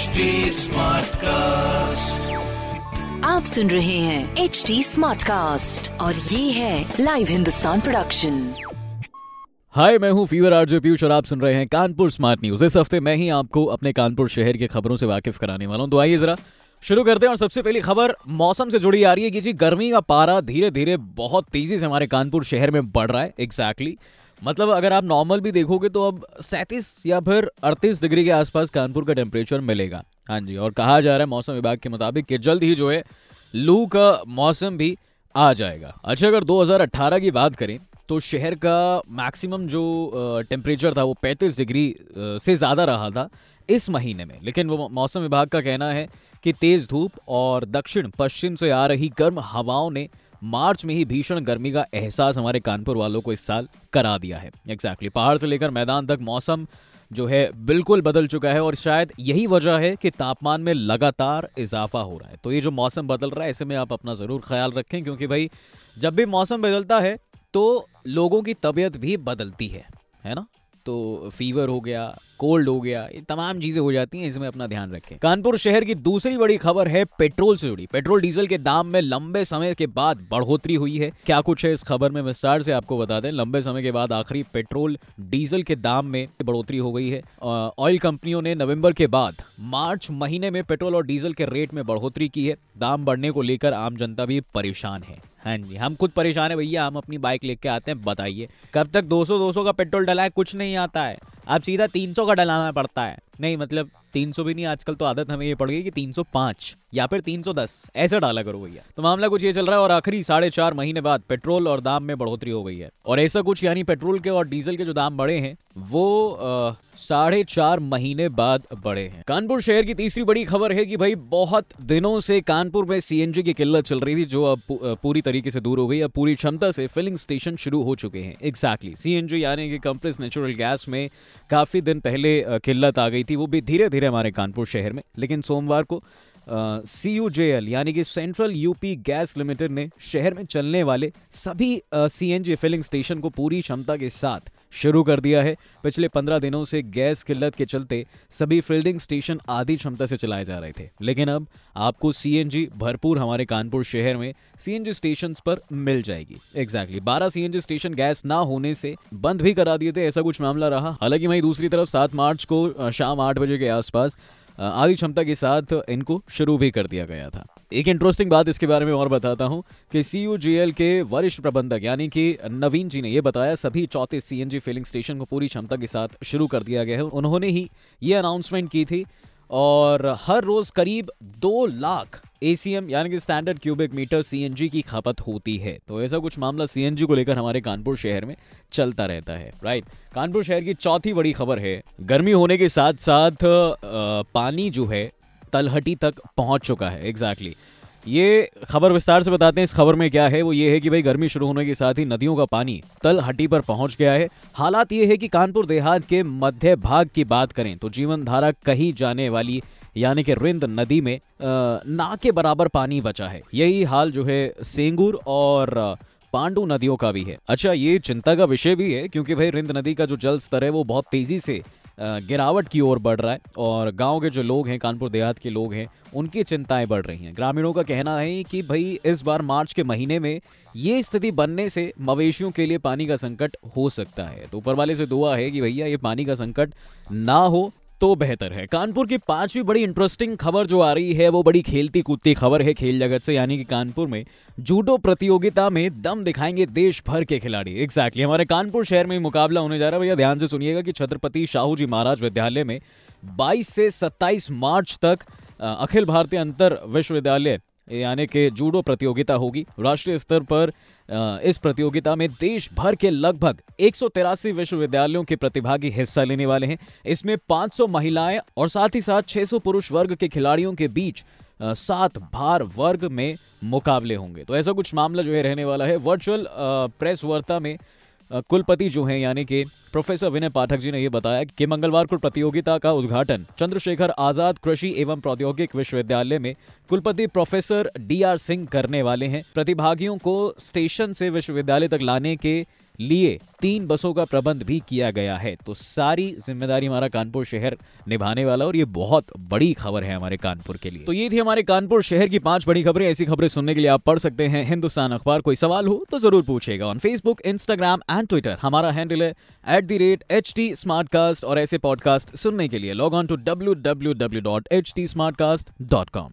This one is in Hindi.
HD Smartcast. आप सुन रहे हैं एच डी स्मार्ट कास्ट और ये है लाइव हिंदुस्तान प्रोडक्शन हाय मैं हूँ फीवर आरजे पीयूष और आप सुन रहे हैं कानपुर स्मार्ट न्यूज़ इस हफ़्ते मैं ही आपको अपने कानपुर शहर की खबरों से वाकिफ कराने वाला हूँ। तो आइए जरा शुरू करते हैं और सबसे पहली खबर मौसम से जुड़ी आ रही है। कि जी गर्मी का पारा धीरे धीरे बहुत तेज़ी से हमारे कानपुर शहर में बढ़ रहा है। Exactly exactly. मतलब अगर आप नॉर्मल भी देखोगे तो अब सैंतीस या फिर अड़तीस डिग्री के आसपास कानपुर का टेम्परेचर मिलेगा। हाँ जी, और कहा जा रहा है मौसम विभाग के मुताबिक कि जल्द ही जो है, लू का मौसम भी आ जाएगा। अच्छा अगर 2018 की बात करें तो शहर का मैक्सिमम जो टेम्परेचर था वो 35 डिग्री से ज़्यादा रहा था इस महीने में। लेकिन वो मौसम विभाग का कहना है कि तेज़ धूप और दक्षिण पश्चिम से आ रही गर्म हवाओं ने मार्च में ही भीषण गर्मी का एहसास हमारे कानपुर वालों को इस साल करा दिया है। Exactly exactly. पहाड़ से लेकर मैदान तक मौसम जो है बिल्कुल बदल चुका है और शायद यही वजह है कि तापमान में लगातार इजाफा हो रहा है। तो ये जो मौसम बदल रहा है ऐसे में आप अपना ज़रूर ख्याल रखें क्योंकि भाई, जब भी मौसम बदलता है तो लोगों की तबीयत भी बदलती है। है ना? तो फीवर हो गया कोल्ड हो गया, ये तमाम चीज़ें हो जाती हैं, इसमें अपना ध्यान रखें। कानपुर शहर की दूसरी बड़ी खबर है पेट्रोल से जुड़ी। पेट्रोल डीजल के दाम में लंबे समय के बाद बढ़ोतरी हुई है। क्या कुछ है इस खबर में विस्तार से आपको बता दें। लंबे समय के बाद आखिरी पेट्रोल डीजल के दाम में बढ़ोतरी हो गई है। ऑयल कंपनियों ने नवंबर के बाद मार्च महीने में पेट्रोल और डीजल के रेट में बढ़ोतरी की है। दाम बढ़ने को लेकर आम जनता भी परेशान है। हाँ जी, हम खुद परेशान है भैया, हम अपनी बाइक लेके आते हैं, बताइए। कब तक 200 200 का पेट्रोल डला है कुछ नहीं आता है। अब सीधा 300 का डलाना पड़ता है। नहीं मतलब 300 भी नहीं, आजकल तो आदत हमें ये पड़ गई कि 305 या फिर 310 ऐसे डाला करो भैया। तो मामला कुछ ये चल रहा है और आखिरी साढ़े चार महीने बाद पेट्रोल और दाम में बढ़ोतरी हो गई है। और ऐसा कुछ यानी पेट्रोल के और डीजल के जो दाम बढ़े हैं, वो साढ़े चार महीने बाद बढ़े हैं। कानपुर शहर की तीसरी बड़ी खबर है कि भाई, बहुत दिनों से कानपुर में सीएनजी की किल्लत चल रही थी, जो अब पूरी तरीके से दूर हो गई अब पूरी क्षमता से फिलिंग स्टेशन शुरू हो चुके हैं। एग्जैक्टली सीएनजी यानी कि कंप्रेस नेचुरल गैस में काफ़ी दिन पहले किल्लत आ गई थी, वो भी धीरे धीरे हमारे कानपुर शहर में। लेकिन सोमवार को सी यू जे एल यानी कि सेंट्रल यूपी गैस लिमिटेड ने शहर में चलने वाले सभी C N G filling station को पूरी क्षमता के साथ शुरू कर दिया है। पिछले पंद्रह दिनों से गैस किल्लत के चलते सभी फिल्डिंग स्टेशन आधी क्षमता से चलाए जा रहे थे। लेकिन अब आपको सीएनजी भरपूर हमारे कानपुर शहर में सीएनजी स्टेशन पर मिल जाएगी। एग्जैक्टली बारह सीएनजी स्टेशन गैस ना होने से बंद भी करा दिए थे, ऐसा कुछ मामला रहा। हालाँकि वहीं दूसरी तरफ़ सात मार्च को शाम आठ बजे के आसपास आधी क्षमता के साथ इनको शुरू भी कर दिया गया था। एक इंटरेस्टिंग बात इसके बारे में और बताता हूँ कि सीयूजीएल के वरिष्ठ प्रबंधक, यानी कि नवीन जी ने यह बताया, सभी चौथे सीएनजी फिलिंग स्टेशन को पूरी क्षमता के साथ शुरू कर दिया गया है। उन्होंने ही ये अनाउंसमेंट की थी और हर रोज करीब दो लाख एसीएम यानी कि स्टैंडर्ड क्यूबिक मीटर सीएनजी की खपत होती है। तो ऐसा कुछ मामला सीएनजी को लेकर हमारे कानपुर शहर में चलता रहता है राइट कानपुर शहर की चौथी बड़ी खबर है, गर्मी होने के साथ साथ पानी जो है तलहटी तक पहुँच चुका है एग्जैक्टली exactly. ये खबर विस्तार से बताते हैं, इस खबर में क्या है, वो ये है कि भाई गर्मी शुरू होने के साथ ही नदियों का पानी तलहटी पर पहुँच गया है। हालात ये है कि कानपुर देहात के मध्य भाग की बात करें तो जीवन धारा कहीं जाने वाली, यानी कि रिंद नदी में ना के बराबर पानी बचा है। यही हाल जो है सेंगूर और पांडु नदियों का भी है। अच्छा ये चिंता का विषय भी है, क्योंकि भाई रिंद नदी का जो जल स्तर है, वो बहुत तेज़ी से गिरावट की ओर बढ़ रहा है और गाँव के जो लोग हैं, कानपुर देहात के लोग हैं, उनकी चिंताएँ बढ़ रही हैं। ग्रामीणों का कहना है कि भाई, इस बार मार्च के महीने में ये स्थिति बनने से मवेशियों के लिए पानी का संकट हो सकता है। तो ऊपर वाले से दुआ है कि भैया, ये पानी का संकट ना हो तो बेहतर है। कानपुर की पांचवी बड़ी इंटरेस्टिंग खबर जो आ रही है, वो बड़ी खेलती कूदती खबर है खेल जगत से, यानी कि कानपुर में जूडो प्रतियोगिता में दम दिखाएँगे देश भर के खिलाड़ी। Exactly exactly. हमारे कानपुर शहर में मुकाबला होने जा रहा है। भैया, ध्यान से सुनिएगा कि छत्रपति शाहू जी महाराज विद्यालय में 22 से 27 मार्च तक अखिल भारतीय अंतर विश्वविद्यालय, यानी कि जूडो प्रतियोगिता होगी। राष्ट्रीय स्तर पर इस प्रतियोगिता में देश भर के लगभग एक विश्वविद्यालयों के प्रतिभागी हिस्सा लेने वाले हैं। इसमें 500 महिलाएँ और साथ ही साथ 600 पुरुष वर्ग के खिलाड़ियों के बीच सात भार वर्ग में मुकाबले होंगे। तो ऐसा कुछ मामला जो है रहने वाला है। वर्चुअल प्रेस वार्ता में कुलपति जो हैं, यानी कि प्रोफेसर विनय पाठक जी ने यह बताया कि मंगलवार को प्रतियोगिता का उद्घाटन चंद्रशेखर आज़ाद कृषि एवं प्रौद्योगिक विश्वविद्यालय में कुलपति प्रोफेसर डी आर सिंह करने वाले हैं। प्रतिभागियों को स्टेशन से विश्वविद्यालय तक लाने के लिए तीन बसों का प्रबंध भी किया गया है। तो सारी ज़िम्मेदारी हमारा कानपुर शहर निभाने वाला और ये बहुत बड़ी खबर है हमारे कानपुर के लिए। तो ये थी हमारे कानपुर शहर की पाँच बड़ी खबरें। ऐसी खबरें सुनने के लिए आप पढ़ सकते हैं हिंदुस्तान अखबार। कोई सवाल हो तो ज़रूर पूछेगा। On Facebook Instagram and Twitter हमारा हैंडल है at the rate H T और ऐसे पॉडकास्ट सुनने के लिए log on to W W W dot H T Smartcast dot com